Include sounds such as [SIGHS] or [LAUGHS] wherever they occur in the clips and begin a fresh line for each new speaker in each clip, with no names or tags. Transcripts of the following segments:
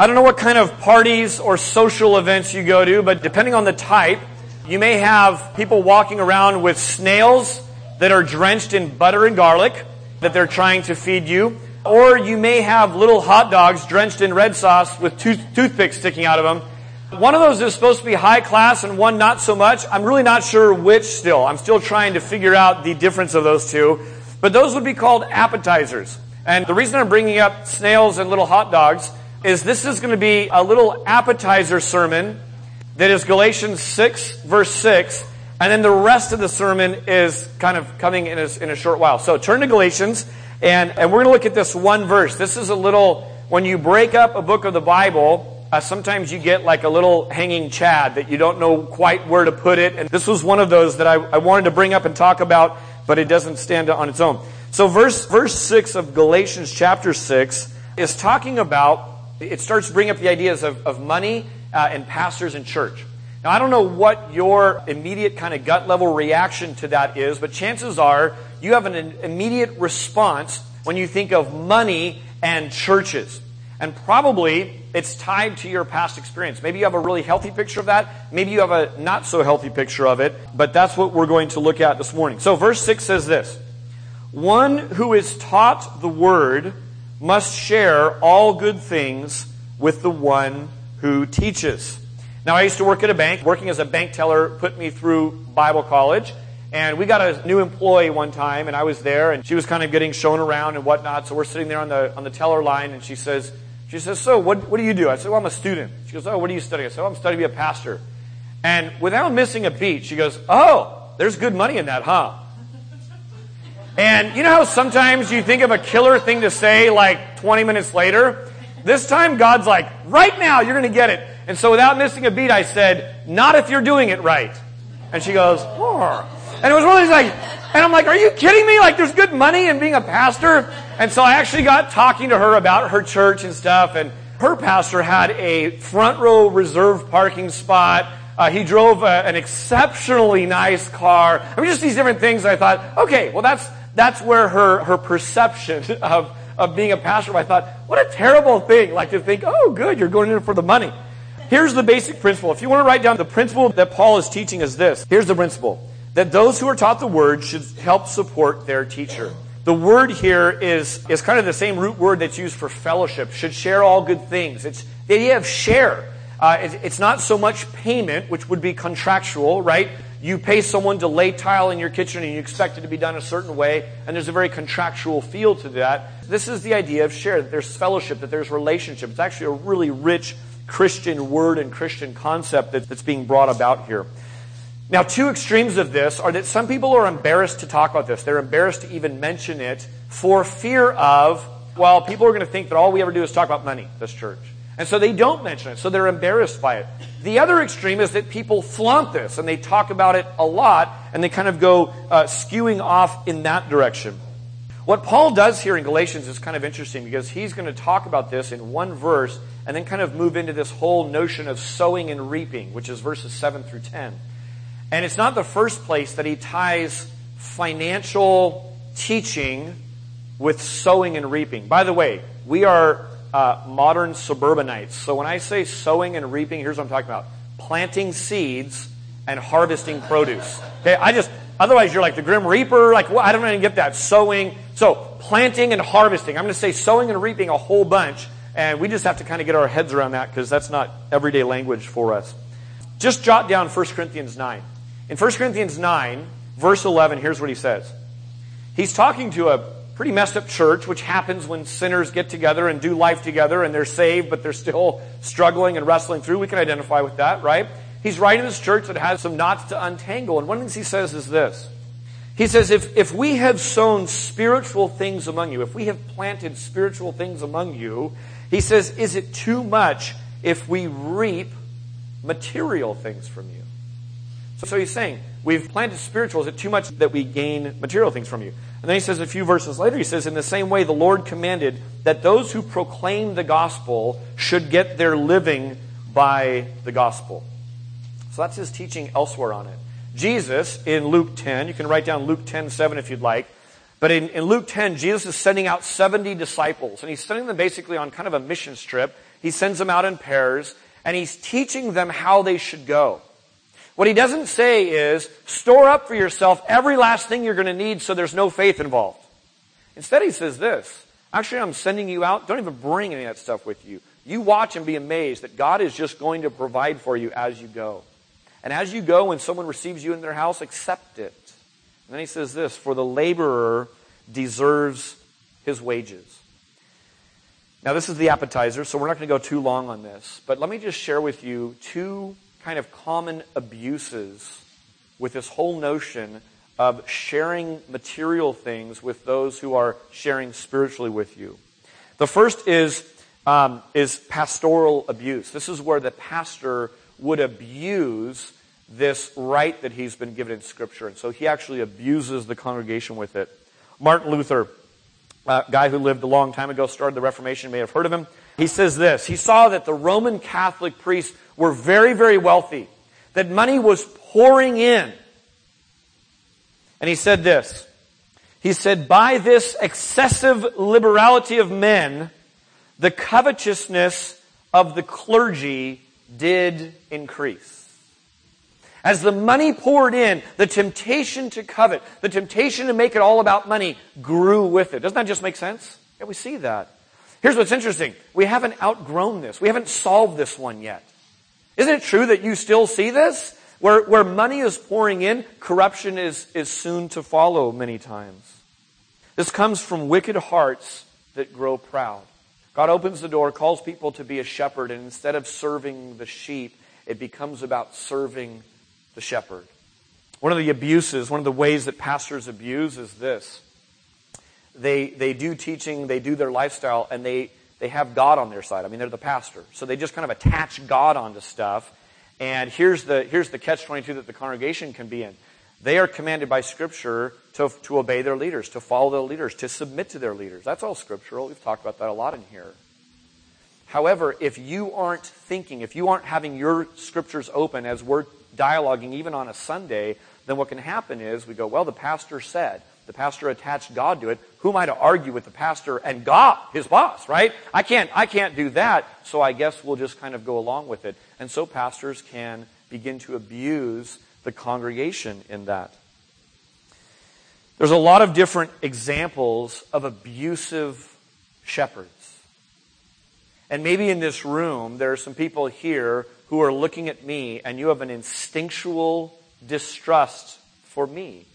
I don't know what kind of parties or social events you go to, but depending on the type, you may have people walking around with snails that are drenched in butter and garlic that they're trying to feed you. Or you may have little hot dogs drenched in red sauce with tooth- toothpicks sticking out of them. One of those is supposed to be high class and one not so much. I'm really not sure which still. I'm still trying to figure out the difference of those two. But those would be called appetizers. And the reason I'm bringing up snails and little hot dogs is this is going to be a little appetizer sermon that is Galatians 6, verse 6. And then the rest of the sermon is kind of coming in a, in a short while. So turn to Galatians, and, and we're going to look at this one verse. This is a little, when you break up a book of the Bible, uh, sometimes you get like a little hanging chad that you don't know quite where to put it. And this was one of those that I, I wanted to bring up and talk about, but it doesn't stand on its own. So verse, verse 6 of Galatians chapter 6 is talking about, it starts to bring up the ideas of, of money uh, and pastors and church. Now, I don't know what your immediate kind of gut level reaction to that is, but chances are you have an immediate response when you think of money and churches. And probably it's tied to your past experience. Maybe you have a really healthy picture of that. Maybe you have a not so healthy picture of it. But that's what we're going to look at this morning. So verse 6 says this. One who is taught the word must share all good things with the one who teaches. Now, I used to work at a bank. Working as a bank teller put me through Bible college. And we got a new employee one time, and I was there, and she was kind of getting shown around and whatnot. So we're sitting there on the on the teller line, and she says, she says, "So, what what do you do?" I said, "Well, I'm a student." She goes, "Oh, what are you studying?" I said, well, "I'm studying to be a pastor." And without missing a beat, she goes, "Oh, there's good money in that, huh?" And you know how sometimes you think of a killer thing to say like 20 minutes later? This time God's like, right now you're going to get it. And so without missing a beat, I said, not if you're doing it right. And she goes, oh. And it was really like, and I'm like, are you kidding me? Like there's good money in being a pastor. And so I actually got talking to her about her church and stuff. And her pastor had a front row reserved parking spot. Uh, he drove a, an exceptionally nice car. I mean, just these different things. I thought, okay, well, that's that's where her her perception of of being a pastor. I thought, what a terrible thing! Like to think, oh, good, you're going in for the money. Here's the basic principle. If you want to write down the principle that Paul is teaching is this. Here's the principle. That those who are taught the word should help support their teacher. The word here is, is kind of the same root word that's used for fellowship. Should share all good things. It's the idea of share. Uh, it, it's not so much payment, which would be contractual, right? You pay someone to lay tile in your kitchen and you expect it to be done a certain way, and there's a very contractual feel to that. This is the idea of share, that there's fellowship, that there's relationship. It's actually a really rich Christian word and Christian concept that, that's being brought about here. Now, two extremes of this are that some people are embarrassed to talk about this. They're embarrassed to even mention it for fear of, well, people are going to think that all we ever do is talk about money, this church. And so they don't mention it, so they're embarrassed by it. The other extreme is that people flaunt this and they talk about it a lot and they kind of go uh, skewing off in that direction. What Paul does here in Galatians is kind of interesting because he's going to talk about this in one verse and then kind of move into this whole notion of sowing and reaping, which is verses 7 through 10. And it's not the first place that he ties financial teaching with sowing and reaping. By the way, we are uh, modern suburbanites. So when I say sowing and reaping, here's what I'm talking about planting seeds and harvesting produce. Okay, I just, otherwise you're like the Grim Reaper, like, well, I don't even get that. Sowing. So planting and harvesting. I'm going to say sowing and reaping a whole bunch and we just have to kind of get our heads around that because that's not everyday language for us. Just jot down 1 Corinthians 9. In 1 Corinthians 9, verse 11, here's what he says. He's talking to a pretty messed up church, which happens when sinners get together and do life together and they're saved, but they're still struggling and wrestling through. We can identify with that, right? He's writing this church that has some knots to untangle. And one of the things he says is this. He says, if, if we have sown spiritual things among you, if we have planted spiritual things among you, he says, Is it too much if we reap material things from you? So, he's saying, We've planted spiritual. Is it too much that we gain material things from you? And then he says a few verses later, he says, In the same way, the Lord commanded that those who proclaim the gospel should get their living by the gospel. So that's his teaching elsewhere on it. Jesus in Luke 10, you can write down Luke 10 7 if you'd like. But in, in Luke 10, Jesus is sending out 70 disciples, and he's sending them basically on kind of a mission trip. He sends them out in pairs, and he's teaching them how they should go. What he doesn't say is, store up for yourself every last thing you're going to need so there's no faith involved. Instead, he says this, actually, I'm sending you out. Don't even bring any of that stuff with you. You watch and be amazed that God is just going to provide for you as you go. And as you go, when someone receives you in their house, accept it. And then he says this, for the laborer deserves his wages. Now, this is the appetizer, so we're not going to go too long on this. But let me just share with you two kind of common abuses with this whole notion of sharing material things with those who are sharing spiritually with you. The first is, um, is pastoral abuse. This is where the pastor would abuse this right that he's been given in Scripture. And so he actually abuses the congregation with it. Martin Luther, a guy who lived a long time ago, started the Reformation, may have heard of him. He says this He saw that the Roman Catholic priests were very, very wealthy, that money was pouring in. And he said this. He said, by this excessive liberality of men, the covetousness of the clergy did increase. As the money poured in, the temptation to covet, the temptation to make it all about money grew with it. Doesn't that just make sense? Yeah, we see that. Here's what's interesting. We haven't outgrown this. We haven't solved this one yet. Isn't it true that you still see this? Where, where money is pouring in, corruption is, is soon to follow many times. This comes from wicked hearts that grow proud. God opens the door, calls people to be a shepherd, and instead of serving the sheep, it becomes about serving the shepherd. One of the abuses, one of the ways that pastors abuse is this. They, they do teaching, they do their lifestyle, and they, they have God on their side. I mean, they're the pastor. So they just kind of attach God onto stuff. And here's the, here's the catch 22 that the congregation can be in. They are commanded by Scripture to, to obey their leaders, to follow their leaders, to submit to their leaders. That's all scriptural. We've talked about that a lot in here. However, if you aren't thinking, if you aren't having your scriptures open as we're dialoguing even on a Sunday, then what can happen is we go, well, the pastor said. The pastor attached God to it. Who am I to argue with the pastor and God, his boss, right? I can't, I can't do that, so I guess we'll just kind of go along with it. And so pastors can begin to abuse the congregation in that. There's a lot of different examples of abusive shepherds. And maybe in this room, there are some people here who are looking at me and you have an instinctual distrust for me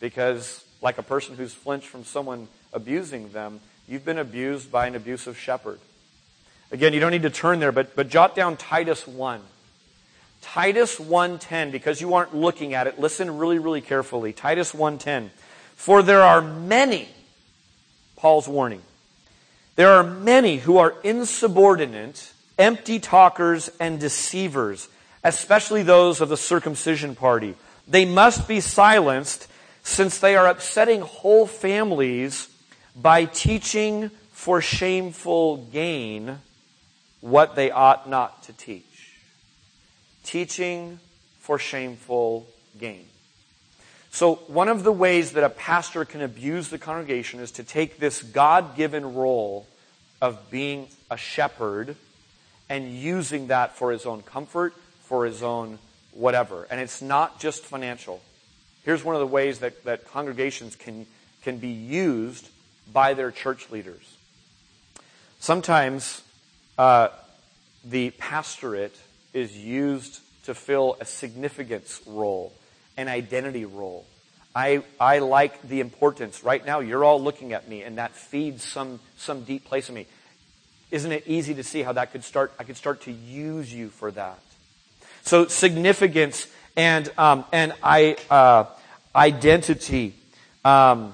because like a person who's flinched from someone abusing them, you've been abused by an abusive shepherd. Again, you don't need to turn there, but, but jot down Titus 1. Titus 1.10, because you aren't looking at it, listen really, really carefully. Titus 1.10. For there are many, Paul's warning, there are many who are insubordinate, empty talkers, and deceivers, especially those of the circumcision party. They must be silenced since they are upsetting whole families by teaching for shameful gain what they ought not to teach. Teaching for shameful gain. So, one of the ways that a pastor can abuse the congregation is to take this God given role of being a shepherd and using that for his own comfort, for his own whatever. And it's not just financial. Here's one of the ways that, that congregations can, can be used by their church leaders. Sometimes uh, the pastorate is used to fill a significance role, an identity role. I, I like the importance. Right now, you're all looking at me, and that feeds some, some deep place in me. Isn't it easy to see how that could start? I could start to use you for that. So significance and um, and I uh, identity, um,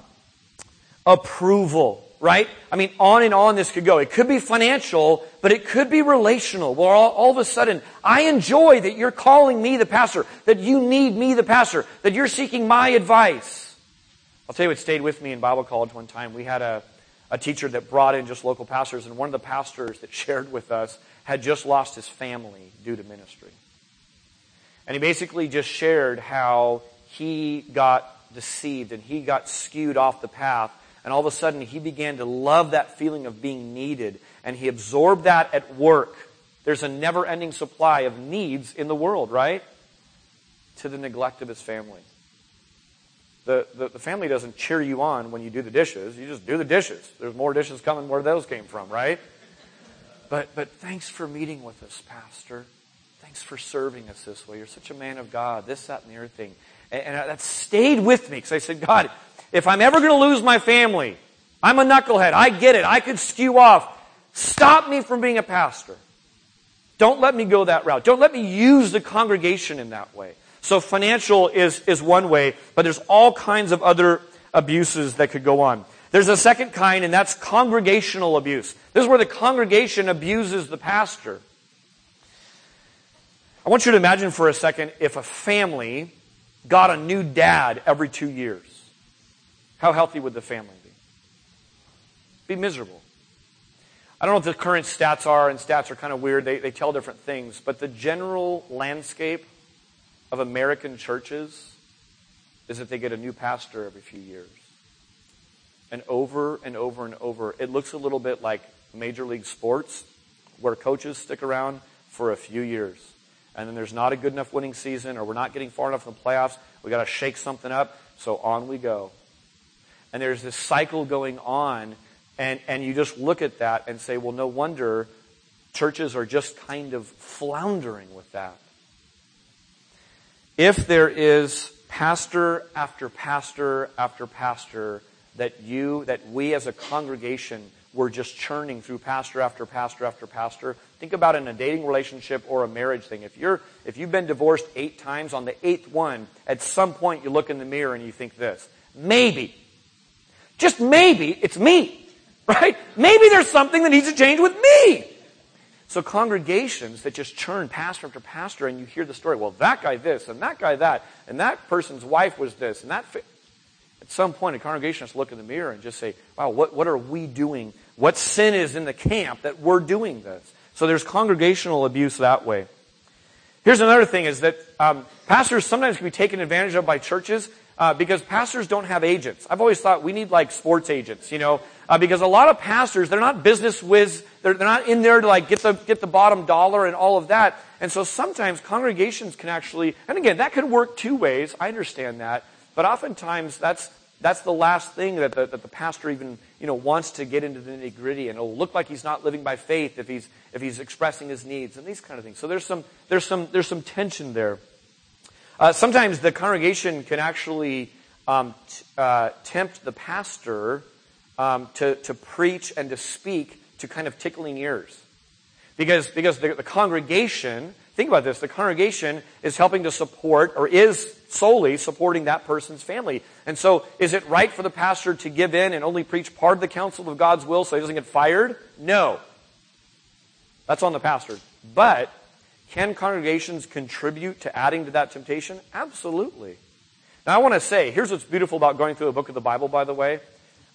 approval, right? I mean, on and on this could go. It could be financial, but it could be relational. Where all, all, of a sudden, I enjoy that you're calling me the pastor, that you need me the pastor, that you're seeking my advice. I'll tell you what stayed with me in Bible college one time. We had a, a teacher that brought in just local pastors, and one of the pastors that [LAUGHS] shared with us had just lost his family due to ministry. And he basically just shared how he got deceived and he got skewed off the path And all of a sudden, he began to love that feeling of being needed. And he absorbed that at work. There's a never ending supply of needs in the world, right? To the neglect of his family. The, the, the, family doesn't cheer you on when you do the dishes. You just do the dishes. There's more dishes coming where those came from, right? But, but thanks for meeting with us, Pastor. Thanks for serving us this way. You're such a man of God. This, that, and the other thing. And, and that stayed with me because I said, God, if I'm ever going to lose my family, I'm a knucklehead. I get it. I could skew off. Stop me from being a pastor. Don't let me go that route. Don't let me use the congregation in that way. So financial is, is one way, but there's all kinds of other abuses that could go on. There's a second kind, and that's congregational abuse. This is where the congregation abuses the pastor. I want you to imagine for a second if a family got a new dad every two years. How healthy would the family be? Be miserable. I don't know what the current stats are, and stats are kind of weird. They, they tell different things. But the general landscape of American churches is that they get a new pastor every few years. And over and over and over. It looks a little bit like Major League Sports, where coaches stick around for a few years. And then there's not a good enough winning season, or we're not getting far enough in the playoffs. We got to shake something up. So on we go. And there's this cycle going on and, and you just look at that and say, well, no wonder churches are just kind of floundering with that. If there is pastor after pastor after pastor that you, that we as a congregation were just churning through pastor after pastor after pastor. Think about in a dating relationship or a marriage thing. If you're, if you've been divorced eight times, on the eighth one, at some point you look in the mirror and you think this, maybe, just maybe, it's me. [LAUGHS] Right? Maybe there's something that needs to change with me. So congregations that just churn pastor after pastor and you hear the story, well, that guy this and that guy that and that person's wife was this and that. Fi-. At some point, a congregation has to look in the mirror and just say, wow, what, what are we doing? What sin is in the camp that we're doing this? So there's congregational abuse that way. Here's another thing is that um, pastors sometimes can be taken advantage of by churches uh, because pastors don't have agents. I've always thought we need like sports agents, you know, uh, because a lot of pastors they're not business whiz, they're, they're not in there to like get the get the bottom dollar and all of that. And so sometimes congregations can actually, and again, that could work two ways. I understand that, but oftentimes that's that's the last thing that the, that the pastor even you know wants to get into the nitty gritty, and it'll look like he's not living by faith if he's if he's expressing his needs and these kind of things. So there's some there's some there's some tension there. Uh, sometimes the congregation can actually um, t- uh, tempt the pastor um, to, to preach and to speak to kind of tickling ears. Because, because the, the congregation, think about this, the congregation is helping to support or is solely supporting that person's family. And so is it right for the pastor to give in and only preach part of the counsel of God's will so he doesn't get fired? No. That's on the pastor. But can congregations contribute to adding to that temptation? Absolutely. Now, I want to say, here's what's beautiful about going through a book of the Bible, by the way.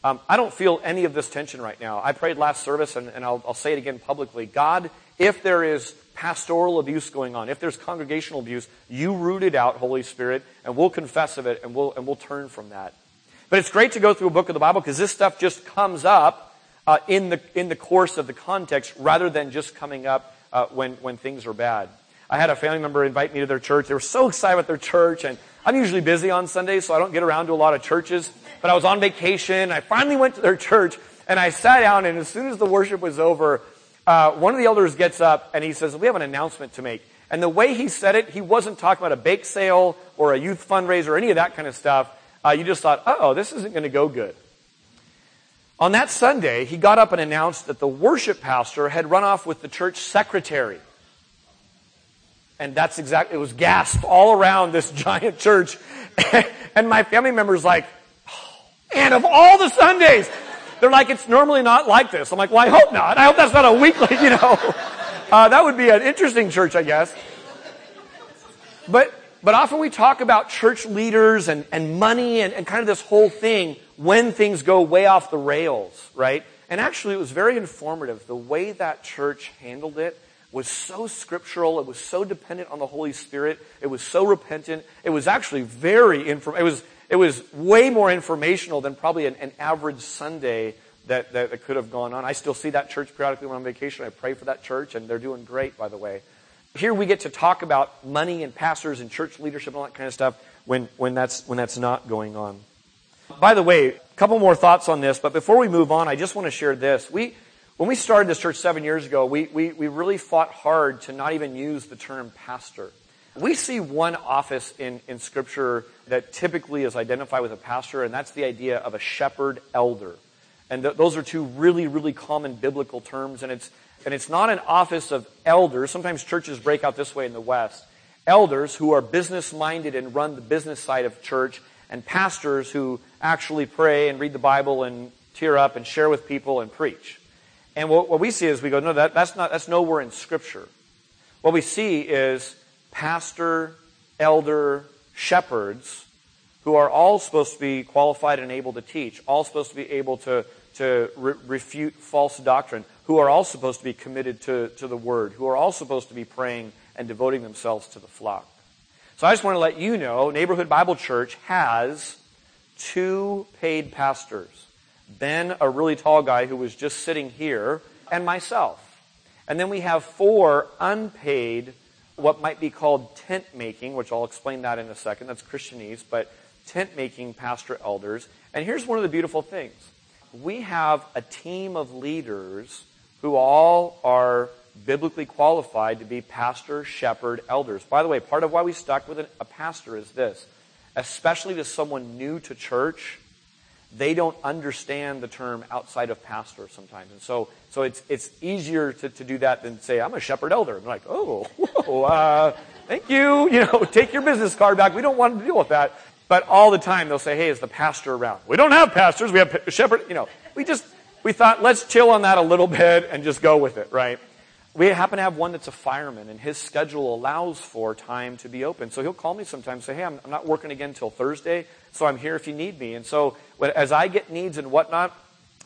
Um, I don't feel any of this tension right now. I prayed last service, and, and I'll, I'll say it again publicly. God, if there is pastoral abuse going on, if there's congregational abuse, you root it out, Holy Spirit, and we'll confess of it, and we'll, and we'll turn from that. But it's great to go through a book of the Bible because this stuff just comes up uh, in, the, in the course of the context rather than just coming up uh, when, when things are bad. I had a family member invite me to their church. They were so excited with their church, and I'm usually busy on Sundays, so I don't get around to a lot of churches. But I was on vacation. I finally went to their [LAUGHS] church, and I sat down, and as soon as the worship was over, uh, one of the elders gets up, and he says, we have an announcement to make. And the way he said it, he wasn't talking about a bake sale or a youth fundraiser or any of that kind of stuff. Uh, you just thought, oh, this isn't going to go good. On that Sunday, he got up and announced that the worship pastor had run off with the church secretary. And that's exactly, it was gasp all around this [LAUGHS] giant church. [LAUGHS] and my family members like, oh, and of all the Sundays, they're like, it's normally not like this. I'm like, well, I hope not. I hope that's not a weekly, [LAUGHS] you know. Uh, that would be an interesting church, I guess. But, but often we talk about church leaders and, and money and, and kind of this whole thing when things go way off the rails, right? And actually, it was very informative. The way that church handled it was so scriptural. It was so dependent on the Holy Spirit. It was so repentant. It was actually very inform. It was it was way more informational than probably an, an average Sunday that, that, could have gone on. I still see that church periodically when I'm on vacation. I pray for that church, and they're doing great, by the way. Here we get to talk about money and pastors and church leadership and all that kind of stuff when, when, that's, when that's not going on. By the way, a couple more thoughts on this, but before we move on, I just want to share this. We, when we started this church seven years ago, we, we, we really fought hard to not even use the term pastor. We see one office in, in Scripture that typically is identified with a pastor, and that's the idea of a shepherd elder. And th- those are two really, really common biblical terms, and it's, and it's not an office of elders. Sometimes churches break out this way in the West. Elders who are business minded and run the business side of church, and pastors who actually pray and read the Bible and tear up and share with people and preach. And what, what we see is we go, no, that, that's not, that's nowhere in Scripture. What we see is pastor, elder, shepherds who are all supposed to be qualified and able to teach, all supposed to be able to, to re- refute false doctrine, who are all supposed to be committed to, to the word, who are all supposed to be praying and devoting themselves to the flock. So I just want to let you know, Neighborhood Bible Church has two paid pastors. Ben, a really tall guy who was just sitting here, and myself. And then we have four unpaid what might be called tent making, which I'll explain that in a second. That's Christianese, but tent making pastor elders. And here's one of the beautiful things we have a team of leaders who all are biblically qualified to be pastor, shepherd, elders. By the way, part of why we stuck with a pastor is this, especially to someone new to church they don't understand the term outside of pastor sometimes. And so, so it's, it's easier to, to do that than say, I'm a shepherd elder. And like, oh, whoa, uh, thank you. You know, [LAUGHS] take your business card back. We don't want to deal with that. But all the time they'll say, hey, is the pastor around? We don't have pastors. We have shepherd. You know, we just, we thought, let's chill on that a little bit and just go with it, right? We happen to have one that's a fireman, and his schedule allows for time to be open. So he'll call me sometimes say, Hey, I'm, I'm not working again until Thursday, so I'm here if you need me. And so as I get needs and whatnot,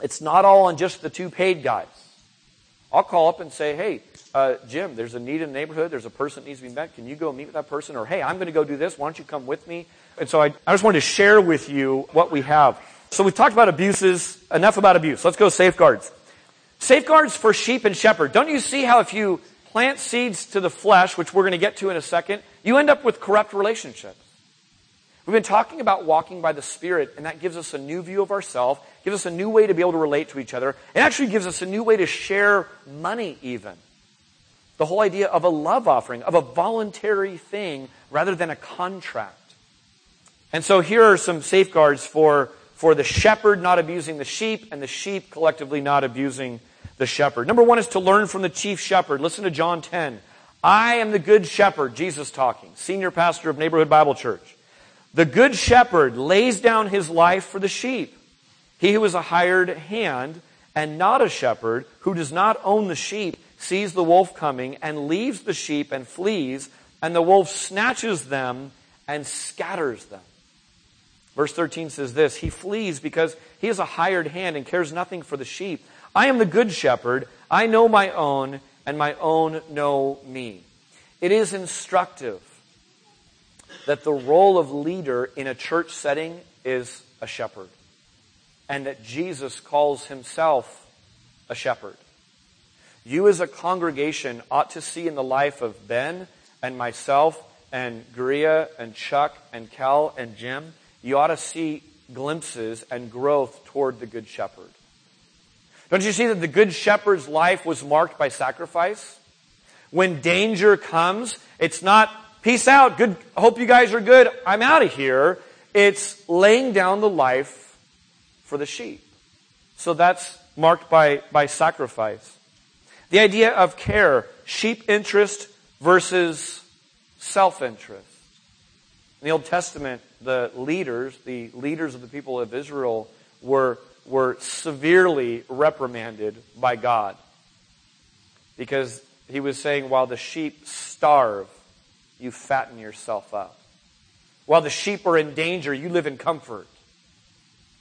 it's not all on just the two paid guys. I'll call up and say, Hey, uh, Jim, there's a need in the neighborhood. There's a person that needs to be met. Can you go meet with that person? Or, hey, I'm going to go do this. Why don't you come with me? And so I, I just wanted to share with you what we have. So we've talked about abuses. Enough about abuse. Let's go safeguards. Safeguards for sheep and shepherd. Don't you see how if you plant seeds to the flesh, which we're going to get to in a second, you end up with corrupt relationships. We've been talking about walking by the Spirit, and that gives us a new view of ourselves, gives us a new way to be able to relate to each other. It actually gives us a new way to share money, even. The whole idea of a love offering, of a voluntary thing rather than a contract. And so here are some safeguards for, for the shepherd not abusing the sheep and the sheep collectively not abusing the shepherd. Number one is to learn from the chief shepherd. Listen to John 10. I am the good shepherd, Jesus talking, senior pastor of Neighborhood Bible Church. The good shepherd lays down his life for the sheep. He who is a hired hand and not a shepherd, who does not own the sheep, sees the wolf coming and leaves the sheep and flees, and the wolf snatches them and scatters them. Verse 13 says this He flees because he is a hired hand and cares nothing for the sheep. I am the good shepherd. I know my own, and my own know me. It is instructive that the role of leader in a church setting is a shepherd, and that Jesus calls himself a shepherd. You, as a congregation, ought to see in the life of Ben and myself and Guria and Chuck and Cal and Jim, you ought to see glimpses and growth toward the Good Shepherd. Don't you see that the Good Shepherd's life was marked by sacrifice? When danger comes, it's not peace out, good, hope you guys are good, I'm out of here. It's laying down the life for the sheep. So that's marked by, by sacrifice. The idea of care, sheep interest versus self interest. In the Old Testament, the leaders, the leaders of the people of Israel, were were severely reprimanded by God because he was saying, while the sheep starve, you fatten yourself up. While the sheep are in danger, you live in comfort.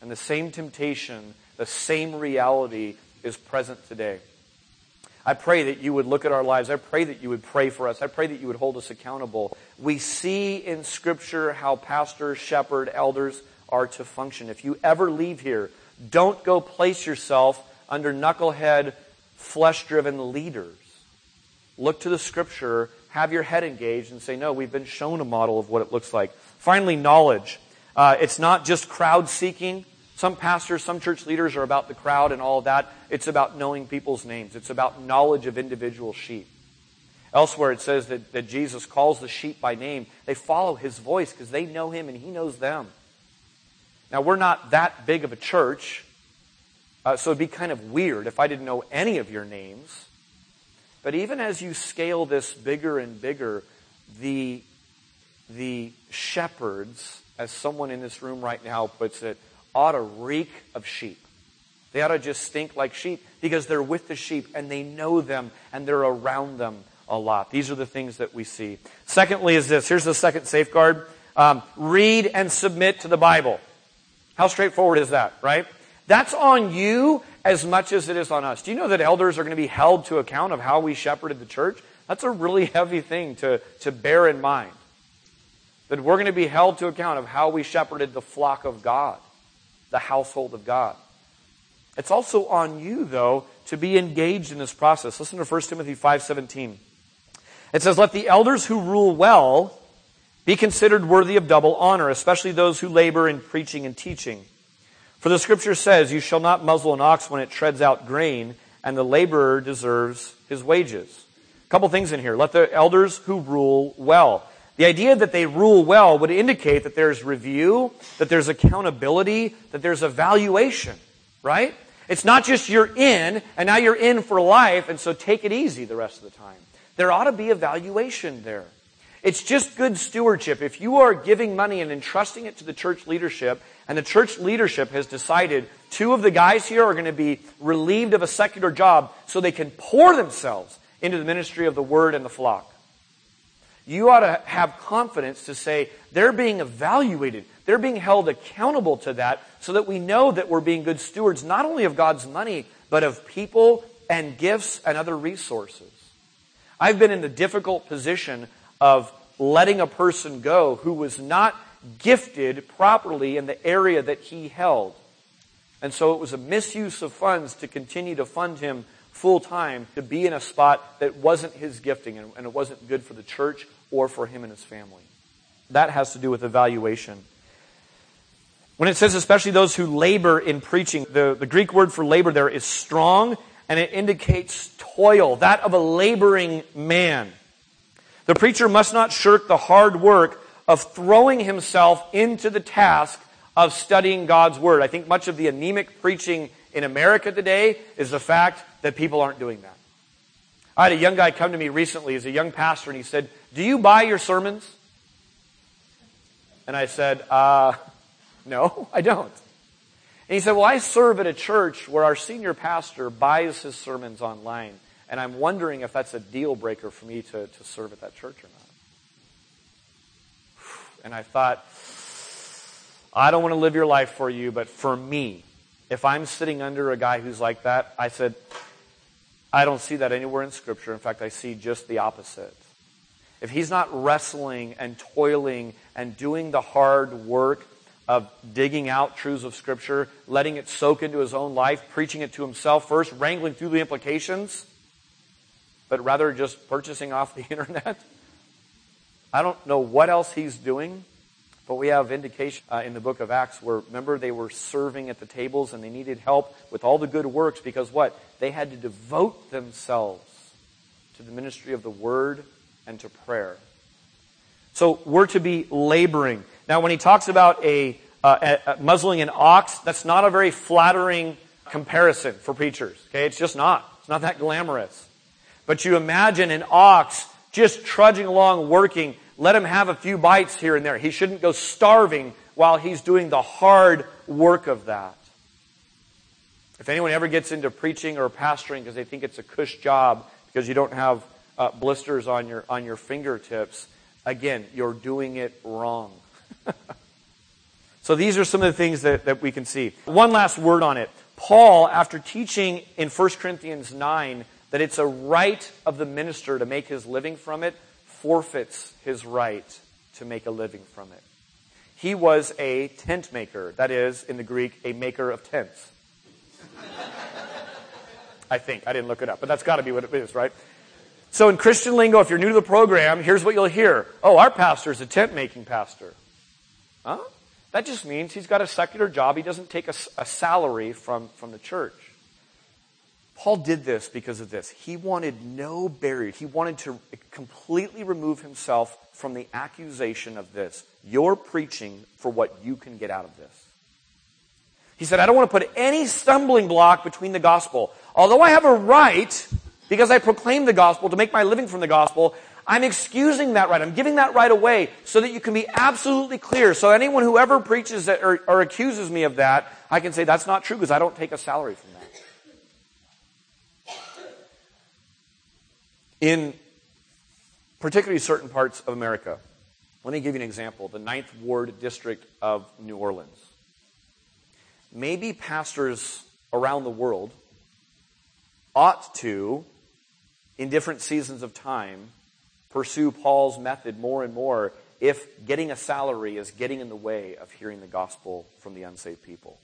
And the same temptation, the same reality is present today. I pray that you would look at our lives. I pray that you would pray for us. I pray that you would hold us accountable. We see in Scripture how pastors, shepherd, elders are to function. If you ever leave here, don't go place yourself under knucklehead, flesh driven leaders. Look to the scripture, have your head engaged, and say, No, we've been shown a model of what it looks like. Finally, knowledge. Uh, it's not just crowd seeking. Some pastors, some church leaders are about the crowd and all of that. It's about knowing people's names. It's about knowledge of individual sheep. Elsewhere, it says that, that Jesus calls the sheep by name. They follow his voice because they know him and he knows them. Now, we're not that big of a church, uh, so it'd be kind of weird if I didn't know any of your names. But even as you scale this bigger and bigger, the, the shepherds, as someone in this room right now puts it, ought to reek of sheep. They ought to just stink like sheep because they're with the sheep and they know them and they're around them a lot. These are the things that we see. Secondly, is this here's the second safeguard um, read and submit to the Bible. How straightforward is that, right? That's on you as much as it is on us. Do you know that elders are going to be held to account of how we shepherded the church? That's a really [LAUGHS] heavy thing to, to bear in mind. That we're going to be held to account of how we shepherded the flock of God the household of God. It's also on you, though, to be engaged in this process. Listen to 1 Timothy 5.17. It says, Let the elders who rule well be considered worthy of double honor, especially those who labor in preaching and teaching. For the scripture says, You shall not muzzle an ox when it treads out grain, and the laborer deserves his wages. A couple things in here. Let the elders who rule well. The idea that they rule well would indicate that there's review, that there's accountability, that there's evaluation, right? It's not just you're in, and now you're in for life, and so take it easy the rest of the time. There ought to be evaluation there. It's just good stewardship. If you are giving money and entrusting it to the church leadership, and the church leadership has decided two of the guys here are going to be relieved of a secular job so they can pour themselves into the ministry of the word and the flock you ought to have confidence to say they're being evaluated. They're being held accountable to that so that we know that we're being good stewards not only of God's money, but of people and gifts and other resources. I've been in the difficult position of letting a person go who was not gifted properly in the area that he held. And so it was a misuse of funds to continue to fund him full time to be in a spot that wasn't his gifting and, it wasn't good for the church or for him and his family. That has to do with evaluation. When it says especially those who labor in preaching, the, the Greek word for labor there is strong and it indicates toil, that of a laboring man. The preacher must not shirk the hard work of throwing himself into the task of studying God's Word. I think much of the anemic preaching in America today is the fact that people aren't doing that. I had a young guy come to me recently as a young pastor, and he said, Do you buy your sermons? And I said, uh, No, [LAUGHS] I don't. And he said, Well, I serve at a church where our senior pastor buys his sermons online, and I'm wondering if that's a deal breaker for me to, to serve at that church or not. [SIGHS] And I thought, I don't want to live your life for you, but for me, if I'm sitting under a guy who's like that, I said, I don't see that anywhere in Scripture. In fact, I see just the opposite. If he's not wrestling and toiling and doing the hard work of digging out truths of Scripture, letting it soak into his own life, preaching it to himself first, wrangling through the implications, but rather just purchasing off the [LAUGHS] internet, I don't know what else he's doing. But we have indication uh, in the book of Acts where, remember, they were serving at the tables and they needed help with all the good works because what? They had to devote themselves to the ministry of the word and to prayer. So we're to be laboring. Now, when he talks about a, uh, a, a muzzling an ox, that's not a very flattering comparison for preachers. Okay, it's just not. It's not that glamorous. But you imagine an ox just trudging along, working, let him have a few bites here and there. He shouldn't go starving while he's doing the hard work of that. If anyone ever gets into preaching or pastoring because they think it's a cush job because you don't have uh, blisters on your on your fingertips, again, you're doing it wrong. [LAUGHS] so these are some of the things that, that we can see. One last word on it. Paul, after teaching in 1 Corinthians 9 that it's a right of the minister to make his living from it, forfeits his right to make a living from it. he was a tent maker. That is, in the Greek, a maker of tents. I think. I didn't look it up, but that's got to be what it is, right? So in Christian lingo, if you're new to the program, here's what you'll hear. Oh, our pastor is a tent making pastor. Huh? That just means he's got a secular job. He doesn't take a, a salary from, from the church. Paul did this because of this. He wanted no barrier. He wanted to completely remove himself from the accusation of this. You're preaching for what you can get out of this. He said, I don't want to put any stumbling block between the gospel. Although I have a right because I proclaim the gospel to make my living from the gospel, I'm excusing that right. I'm giving that right away so that you can be absolutely clear. So anyone who ever preaches or, or accuses me of that, I can say that's not true because I don't take a salary from that. In particularly certain parts of America, let me give you an example. The Ninth Ward District of New Orleans. Maybe pastors around the world ought to in different seasons of time, pursue Paul's method more and more if getting a salary is getting in the way of hearing the gospel from the unsaved people.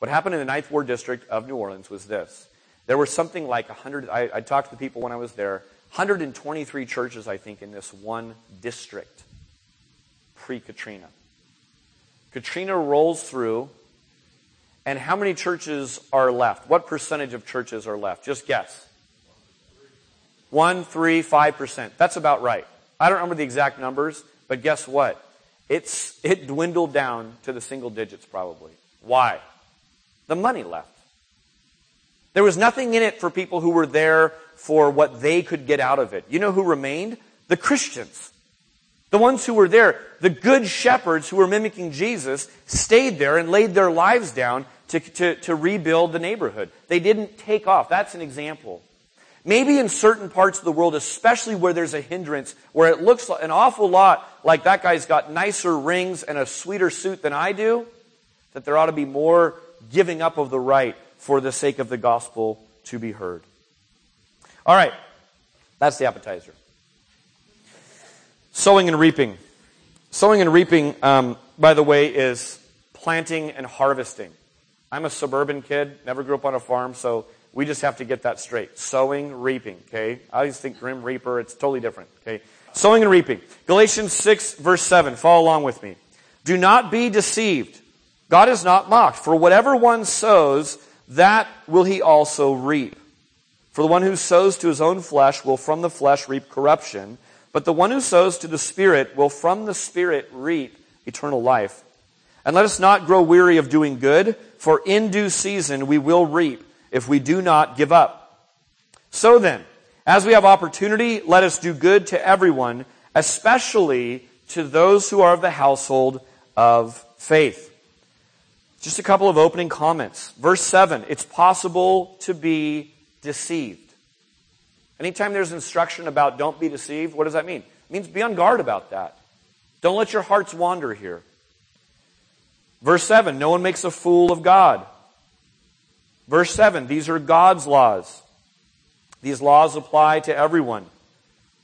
What happened in the Ninth Ward District of New Orleans was this. There were something like 100, I, I talked to the people when I was there, 123 churches, I think, in this one district pre Katrina. Katrina rolls through, and how many churches are left? What percentage of churches are left? Just guess. One, three, five percent. That's about right. I don't remember the exact numbers, but guess what? It's, it dwindled down to the single digits probably. Why? The money left. There was nothing in it for people who were there for what they could get out of it. You know who remained? The Christians. The ones who were there, the good shepherds who were mimicking Jesus, stayed there and laid their lives down to, to, to rebuild the neighborhood. They didn't take off. That's an example. Maybe in certain parts of the world, especially where there's a hindrance, where it looks an awful lot like that guy's got nicer rings and a sweeter suit than I do, that there ought to be more giving up of the right for the sake of the gospel to be heard. All right. That's the appetizer. Sowing and reaping. Sowing and reaping, um, by the way, is planting and harvesting. I'm a suburban kid, never grew up on a farm, so we just have to get that straight. Sowing, reaping, okay? I always think Grim Reaper, it's totally different, okay? Sowing and reaping. Galatians 6 verse 7. Follow along with me. Do not be deceived. God is not mocked. For whatever one sows, that will he also reap. For the one who sows to his own flesh will from the flesh reap corruption, but the one who sows to the Spirit will from the Spirit reap eternal life. And let us not grow weary of doing good, for in due season we will reap if we do not give up. So then, as we have opportunity, let us do good to everyone, especially to those who are of the household of faith. Just a couple of opening comments. Verse 7, it's possible to be deceived. Anytime there's instruction about don't be deceived, what does that mean? It means be on guard about that. Don't let your hearts wander here. Verse 7, no one makes a fool of God. Verse 7, these are God's laws. These laws apply to everyone.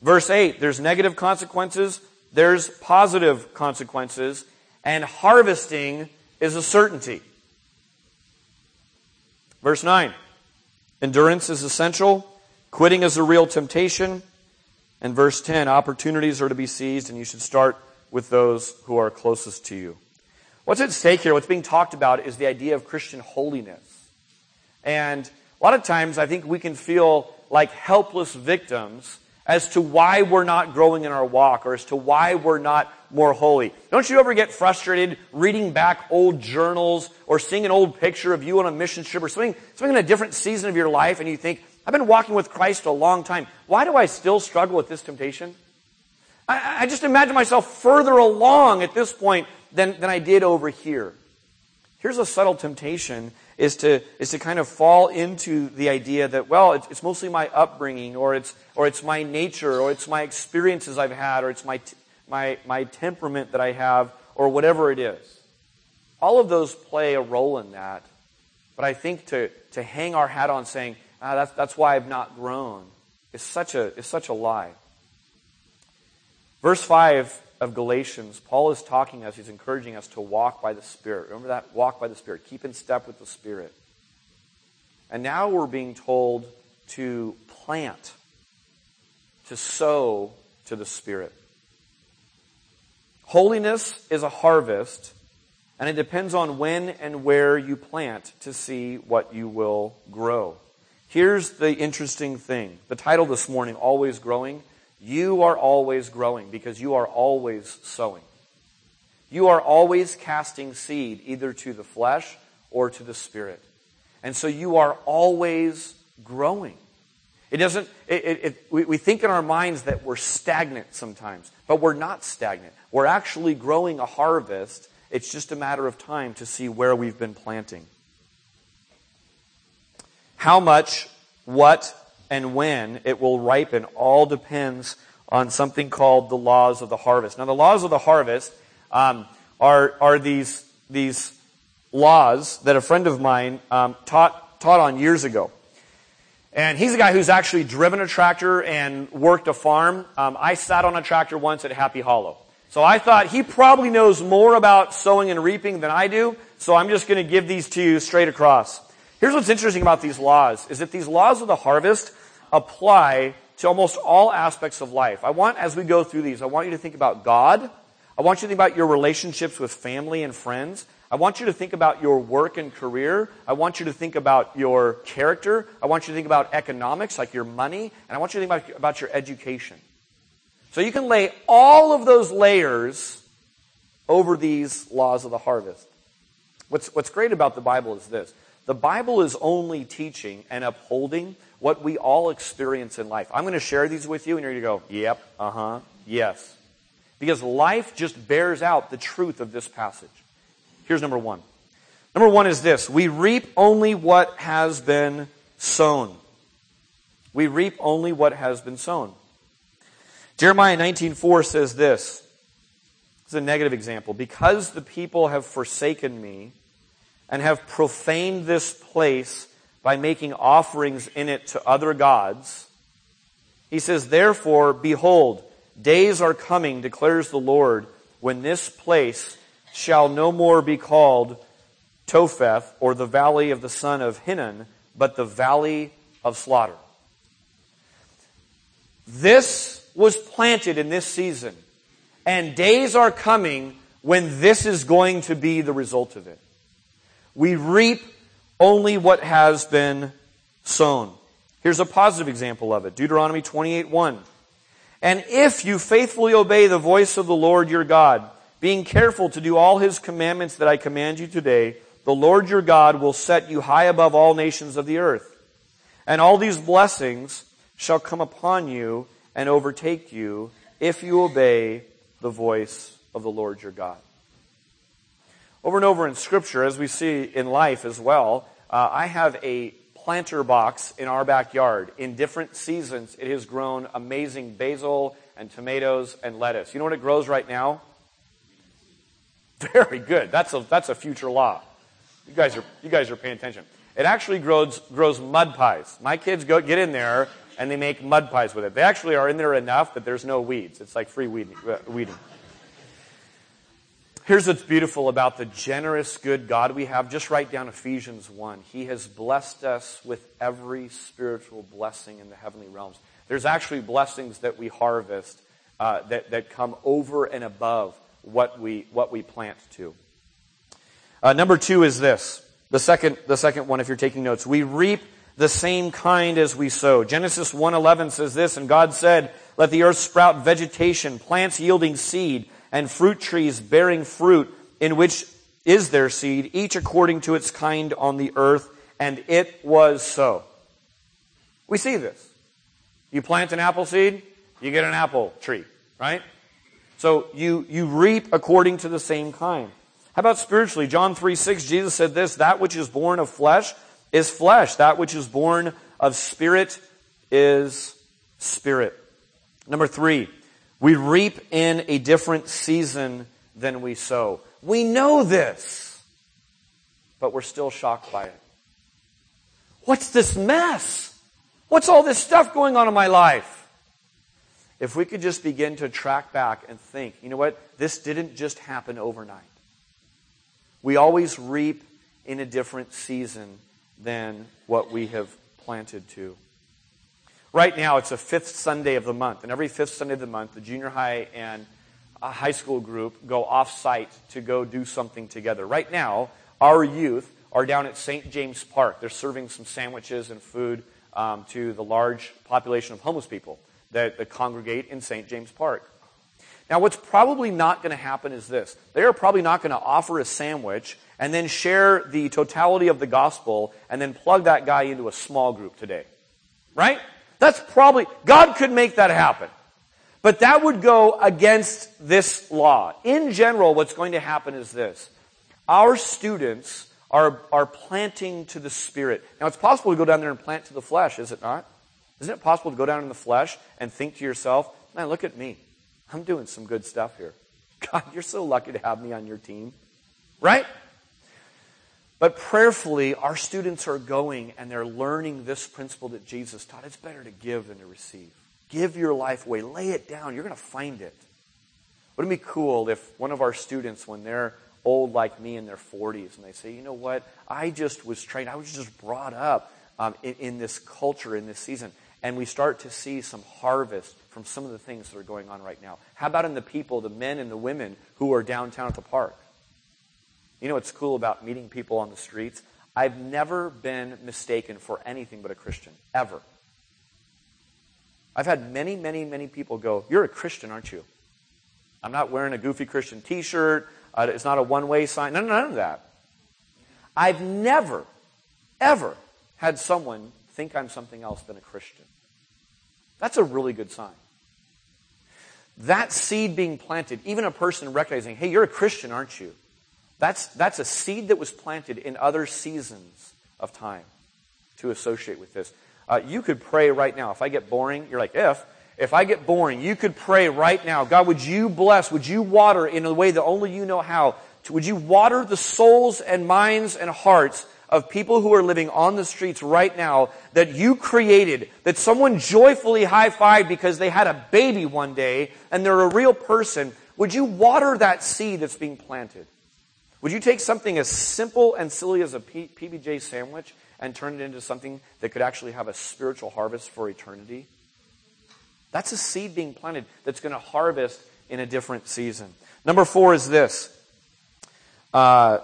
Verse 8, there's negative consequences, there's positive consequences, and harvesting is a certainty. Verse 9, endurance is essential, quitting is a real temptation. And verse 10, opportunities are to be seized, and you should start with those who are closest to you. What's at stake here, what's being talked about, is the idea of Christian holiness. And a lot of times I think we can feel like helpless victims as to why we're not growing in our walk or as to why we're not more holy. Don't you ever get frustrated reading back old journals or seeing an old picture of you on a mission trip or something, something in a different season of your life and you think, I've been walking with Christ a long time. Why do I still struggle with this temptation? I, I just imagine myself further along at this point than, than I did over here. Here's a subtle temptation is to, is to kind of fall into the idea that, well, it's, it's mostly my upbringing, or it's, or it's my nature, or it's my experiences I've had, or it's my, my, my temperament that I have, or whatever it is. All of those play a role in that. But I think to, to hang our hat on saying, ah, that's, that's why I've not grown, is such a, is such a lie. Verse 5 of Galatians, Paul is talking us, he's encouraging us to walk by the Spirit. Remember that? Walk by the Spirit. Keep in step with the Spirit. And now we're being told to plant, to sow to the Spirit. Holiness is a harvest, and it depends on when and where you plant to see what you will grow. Here's the interesting thing. The title this morning, Always Growing. You are always growing because you are always sowing. You are always casting seed either to the flesh or to the spirit. And so you are always growing. It doesn't, it, it, it, we, we think in our minds that we're stagnant sometimes, but we're not stagnant. We're actually growing a harvest. It's just a matter of time to see where we've been planting. How much, what, and when it will ripen all depends on something called the laws of the harvest. Now, the laws of the harvest um, are, are these, these laws that a friend of mine um, taught, taught on years ago. And he's a guy who's actually driven a tractor and worked a farm. Um, I sat on a tractor once at Happy Hollow. So I thought he probably knows more about sowing and reaping than I do, so I'm just going to give these to you straight across. Here's what's interesting about these laws, is that these laws of the harvest apply to almost all aspects of life. I want, as we go through these, I want you to think about God. I want you to think about your relationships with family and friends. I want you to think about your work and career. I want you to think about your character. I want you to think about economics, like your money. And I want you to think about, about your education. So you can lay all of those layers over these laws of the harvest. What's, what's great about the Bible is this the Bible is only teaching and upholding what we all experience in life. I'm going to share these with you, and you're going to go, yep, uh huh, yes. Because life just bears out the truth of this passage. Here's number one. Number one is this we reap only what has been sown. We reap only what has been sown. Jeremiah 19:4 says this. This is a negative example. Because the people have forsaken me, and have profaned this place by making offerings in it to other gods. He says, Therefore, behold, days are coming, declares the Lord, when this place shall no more be called Topheth, or the valley of the son of Hinnom, but the valley of slaughter. This was planted in this season, and days are coming when this is going to be the result of it. We reap only what has been sown. Here's a positive example of it. Deuteronomy 28:1. And if you faithfully obey the voice of the Lord your God, being careful to do all his commandments that I command you today, the Lord your God will set you high above all nations of the earth. And all these blessings shall come upon you and overtake you if you obey the voice of the Lord your God. Over and over in Scripture, as we see in life as well, uh, I have a planter box in our backyard. In different seasons, it has grown amazing basil and tomatoes and lettuce. You know what it grows right now? [LAUGHS] Very good. That's a, that's a future law. You guys are, you guys are paying attention. It actually grows, grows mud pies. My kids go, get in there and they make mud pies with it. They actually are in there enough that there's no weeds. It's like free. Uh, weeding. Here's what's beautiful about the generous, good God we have. Just write down Ephesians 1. He has blessed us with every spiritual blessing in the heavenly realms. There's actually blessings that we harvest uh, that, that come over and above what we, what we plant to. Uh, number two is this. The second, the second one, if you're taking notes. We reap the same kind as we sow. Genesis 1.11 says this, And God said, Let the earth sprout vegetation, plants yielding seed, and fruit trees bearing fruit, in which is their seed, each according to its kind on the earth, and it was so. We see this. You plant an apple seed, you get an apple tree, right? So you, you reap according to the same kind. How about spiritually? John 3 6, Jesus said this, that which is born of flesh is flesh. That which is born of spirit is spirit. Number three, we reap in a different season than we sow. We know this, but we're still shocked by it. What's this mess? What's all this stuff going on in my life? if we could just begin to track back and think, you know what? This didn't just happen overnight. We always reap in a different season than what we have planted to. Right now, it's a fifth Sunday of the month, and every fifth Sunday of the month, the junior high and high school group go off site to go do something together. Right now, our youth are down at St. James Park. They're serving some sandwiches and food um, to the large population of homeless people that, that congregate in St. James Park. Now, what's probably not going to happen is this they are probably not going to offer a sandwich and then share the totality of the gospel and then plug that guy into a small group today. Right? That's probably, God could make that happen. But that would go against this law. In general, what's going to happen is this. Our students are, are planting to the Spirit. Now, it's possible to go down there and plant to the flesh, is it not? Isn't it possible to go down in the flesh and think to yourself, man, look at me. I'm doing some good stuff here. [LAUGHS] God, you're so lucky to have me on your team. Right? But prayerfully, our students are going and they're learning this principle that Jesus taught. It's better to give than to receive. Give your life away. Lay it down. You're going to find it. Wouldn't it be cool if one of our students, when they're old like me in their 40s, and they say, you know what? I just was trained, I was just brought up um, in, in this culture, in this season. And we start to see some harvest from some of the things that are going on right now. How about in the people, the men and the women who are downtown at the park? You know what's cool about meeting people on the streets? I've never been mistaken for anything but a Christian, ever. I've had many, many, many people go, You're a Christian, aren't you? I'm not wearing a goofy Christian t shirt. Uh, it's not a one way sign. No, no, none of that. I've never, ever had someone think I'm something else than a Christian. That's a really good sign. That seed being planted, even a person recognizing, hey, you're a Christian, aren't you? That's, that's a seed that was planted in other seasons of time to associate with this. Uh, you could pray right now. If I get boring, you're like, if. If I get boring, you could pray right now. God, would you bless, would you water in a way that only you know how? Would you water the souls and minds and hearts of people who are living on the streets right now that you created, that someone joyfully high fived because they had a baby one day and they're a real person? Would you water that seed that's being planted? Would you take something as simple and silly as a PBJ sandwich and turn it into something that could actually have a spiritual harvest for eternity? That's a seed being planted that's going to harvest in a different season. Number four is this. Uh,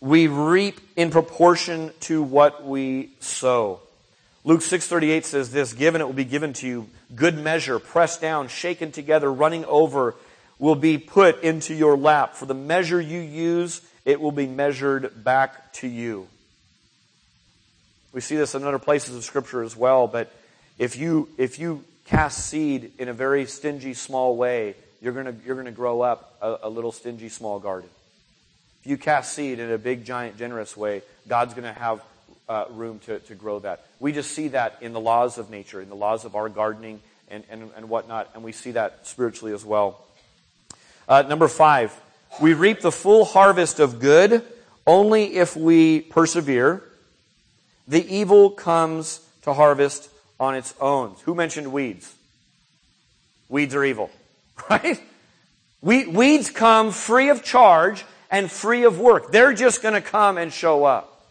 we reap in proportion to what we sow. Luke 6:38 says this, given it will be given to you, good measure, pressed down, shaken together, running over, will be put into your lap. For the measure you use, it will be measured back to you. We see this in other places of Scripture as well, but if you, if you cast seed in a very stingy, small way, you're going you're gonna grow up a, a little stingy, small garden. If you cast seed in a big, giant, generous way, God's going to have uh, room to, to grow that. We just see that in the laws of nature, in the laws of our gardening and, and, and whatnot, and we see that spiritually as well. Uh, number five, we reap the full harvest of good only if we persevere. The evil comes to harvest on its own. Who mentioned weeds? Weeds are evil, [LAUGHS] right? We, weeds come free of charge and free of work. They're just going to come and show up.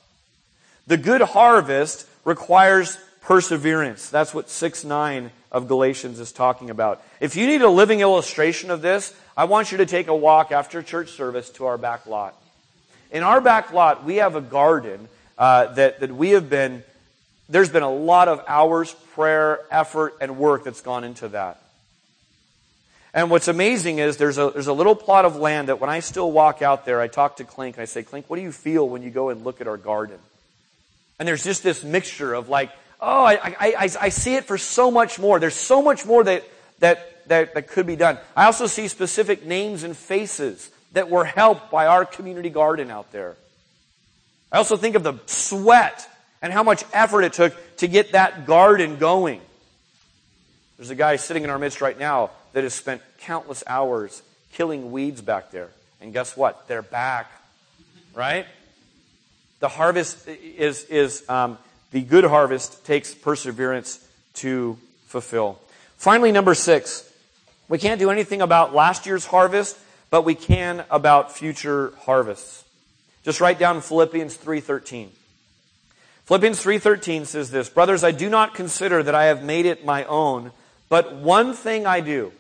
The good harvest requires perseverance. That's what 6 9 of Galatians is talking about. If you need a living illustration of this, I want you to take a walk after church service to our back lot. In our back lot, we have a garden uh, that, that we have been, there's been a lot of hours, prayer, effort, and work that's gone into that. And what's amazing is there's a, there's a little plot of land that when I still walk out there, I talk to Clink and I say, Clink, what do you feel when you go and look at our garden? And there's just this mixture of like, oh, I, I, I, I see it for so much more. There's so much more that, that, that, that could be done. I also see specific names and faces that were helped by our community garden out there. I also think of the sweat and how much effort it took to get that garden going. There's a guy sitting in our midst right now that has spent countless hours killing weeds back there. And guess what? They're back. Right? The harvest is, is um, the good harvest takes perseverance to fulfill. Finally, number six, we can't do anything about last year's harvest, but we can about future harvests. Just write down Philippians 3:13. Philippians 3:13 says this, "Brothers, I do not consider that I have made it my own, but one thing I do,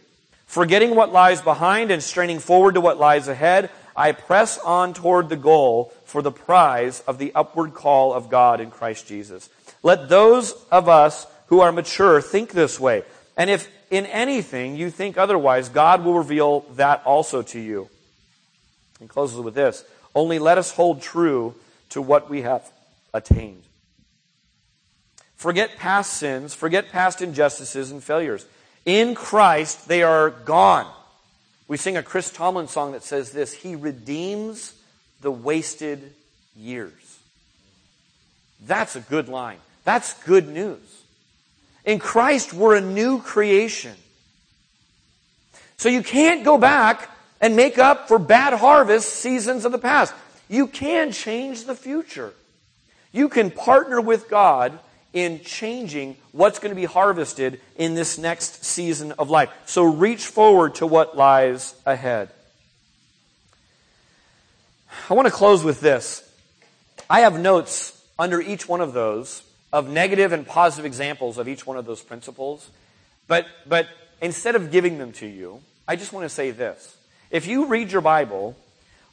forgetting what lies behind and straining forward to what lies ahead, I press on toward the goal for the prize of the upward call of God in Christ Jesus." Let those of us who are mature think this way. And if in anything you think otherwise, God will reveal that also to you. He closes with this Only let us hold true to what we have attained. Forget past sins, forget past injustices and failures. In Christ, they are gone. We sing a Chris Tomlin song that says this He redeems the wasted years. That's a good line. That's good news. In Christ, we're a new creation. So you can't go back and make up for bad harvest seasons of the past. You can change the future. You can partner with God in changing what's going to be harvested in this next season of life. So reach forward to what lies ahead. I want to close with this. I have notes under each one of those of negative and positive examples of each one of those principles. But, but instead of giving them to you, I just want to say this. If you read your Bible,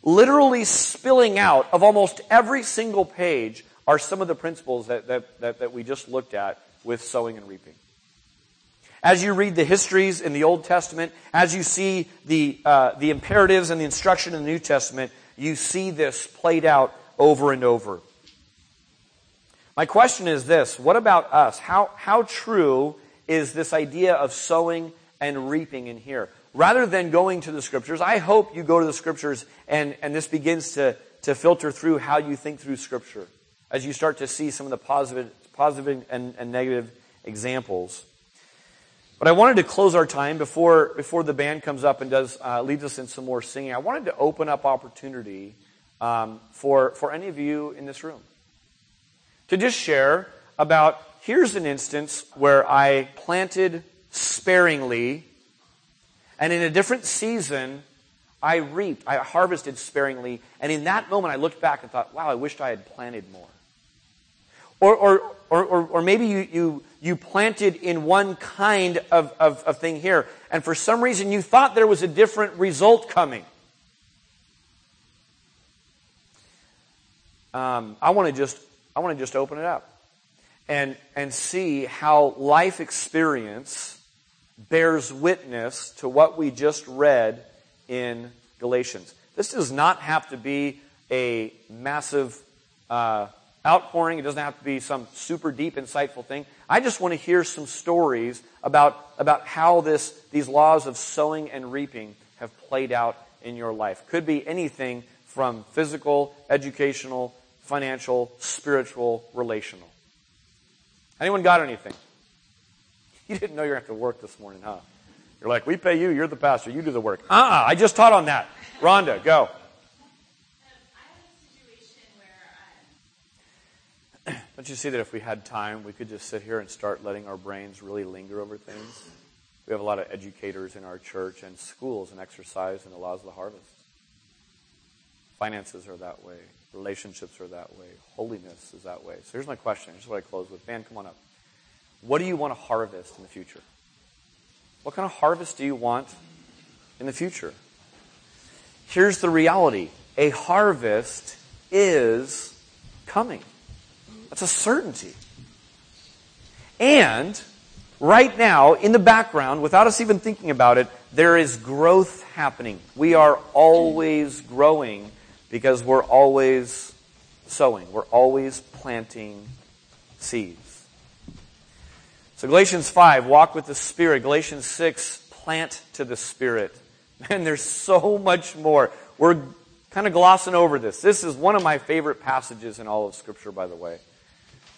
literally spilling out of almost every single page are some of the principles that, that, that, that we just looked at with sowing and reaping. As you read the histories in the Old Testament, as you see the, uh, the imperatives and the instruction in the New Testament, you see this played out over and over. My question is this what about us? How, how true is this idea of sowing and reaping in here? Rather than going to the scriptures, I hope you go to the scriptures and, and this begins to, to filter through how you think through scripture as you start to see some of the positive, positive and, and negative examples. But I wanted to close our time before, before the band comes up and does, uh, leads us in some more singing. I wanted to open up opportunity um, for, for any of you in this room to just share about here's an instance where I planted sparingly, and in a different season, I reaped, I harvested sparingly, and in that moment I looked back and thought, wow, I wished I had planted more. Or, or, or, or, or maybe you, you, you planted in one kind of, of, of thing here, and for some reason you thought there was a different result coming. Um, I want to just I want to just open it up and, and see how life experience bears witness to what we just read in Galatians. This does not have to be a massive uh, outpouring. It doesn't have to be some super deep, insightful thing. I just want to hear some stories about, about how this, these laws of sowing and reaping have played out in your life. Could be anything from physical, educational, financial, spiritual, relational. Anyone got anything? [LAUGHS] You didn't know you were going to have to work this morning, huh? You're like, we pay you, you're the pastor, you do the work. Uh-uh, I just taught on that. Rhonda, go. Don't you see that if we had time, we could just sit here and start letting our brains really linger over things? We have a lot of educators in our church and schools and exercise and the laws of the harvest. Finances are that way. Relationships are that way. Holiness is that way. So here's my question. Here's what I close with. Ben, come on up. What do you want to harvest in the future? What kind of harvest do you want in the future? Here's the reality. A harvest is coming. That's a certainty. And right now, in the background, without us even thinking about it, there is growth happening. We are always growing because we're always sowing, we're always planting seeds. So Galatians 5, walk with the Spirit. Galatians 6, plant to the Spirit. Man, there's so much more. We're kind of glossing over this. This is one of my favorite passages in all of Scripture, by the way.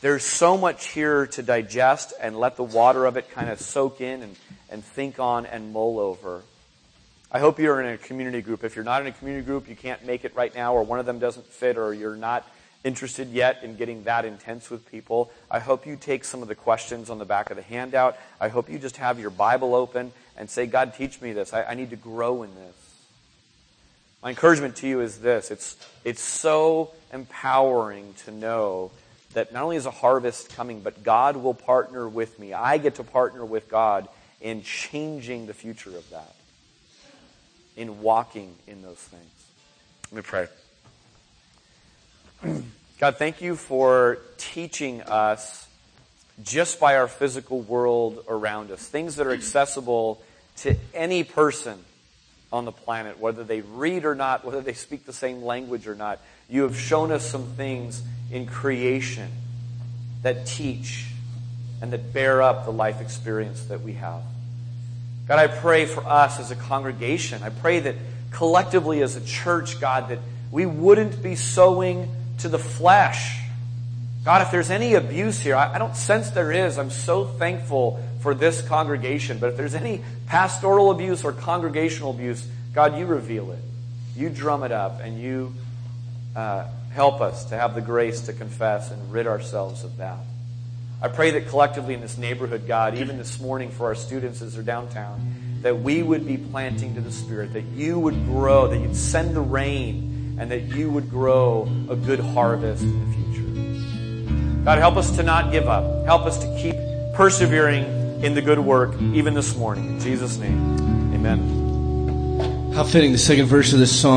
There's so much here to digest and let the water of it kind of soak in and, and think on and mull over. I hope you're in a community group. If you're not in a community group, you can't make it right now, or one of them doesn't fit, or you're not interested yet in getting that intense with people, I hope you take some of the questions on the back of the handout. I hope you just have your Bible open and say, God, teach me this. I, I need to grow in this. My encouragement to you is this it's, it's so empowering to know that not only is a harvest coming, but God will partner with me. I get to partner with God in changing the future of that, in walking in those things. Let me pray. [CLEARS THROAT] God, thank you for teaching us just by our physical world around us, things that are accessible to any person on the planet, whether they read or not, whether they speak the same language or not. You have shown us some things in creation that teach and that bear up the life experience that we have. God, I pray for us as a congregation. I pray that collectively as a church, God, that we wouldn't be sowing to the flesh. God, if there's any abuse here, I, don't sense there is. I'm so thankful for this congregation. But if there's any pastoral abuse or congregational abuse, God, you reveal it. You drum it up and you uh, help us to have the grace to confess and rid ourselves of that. I pray that collectively in this neighborhood, God, even this morning for our students as they're downtown, that we would be planting to the Spirit, that you would grow, that you'd send the rain, and that you would grow a good harvest in the future. God, help us to not give up. Help us to keep persevering in the good work, even this morning. In Jesus' name, amen.
How fitting the second verse of this song.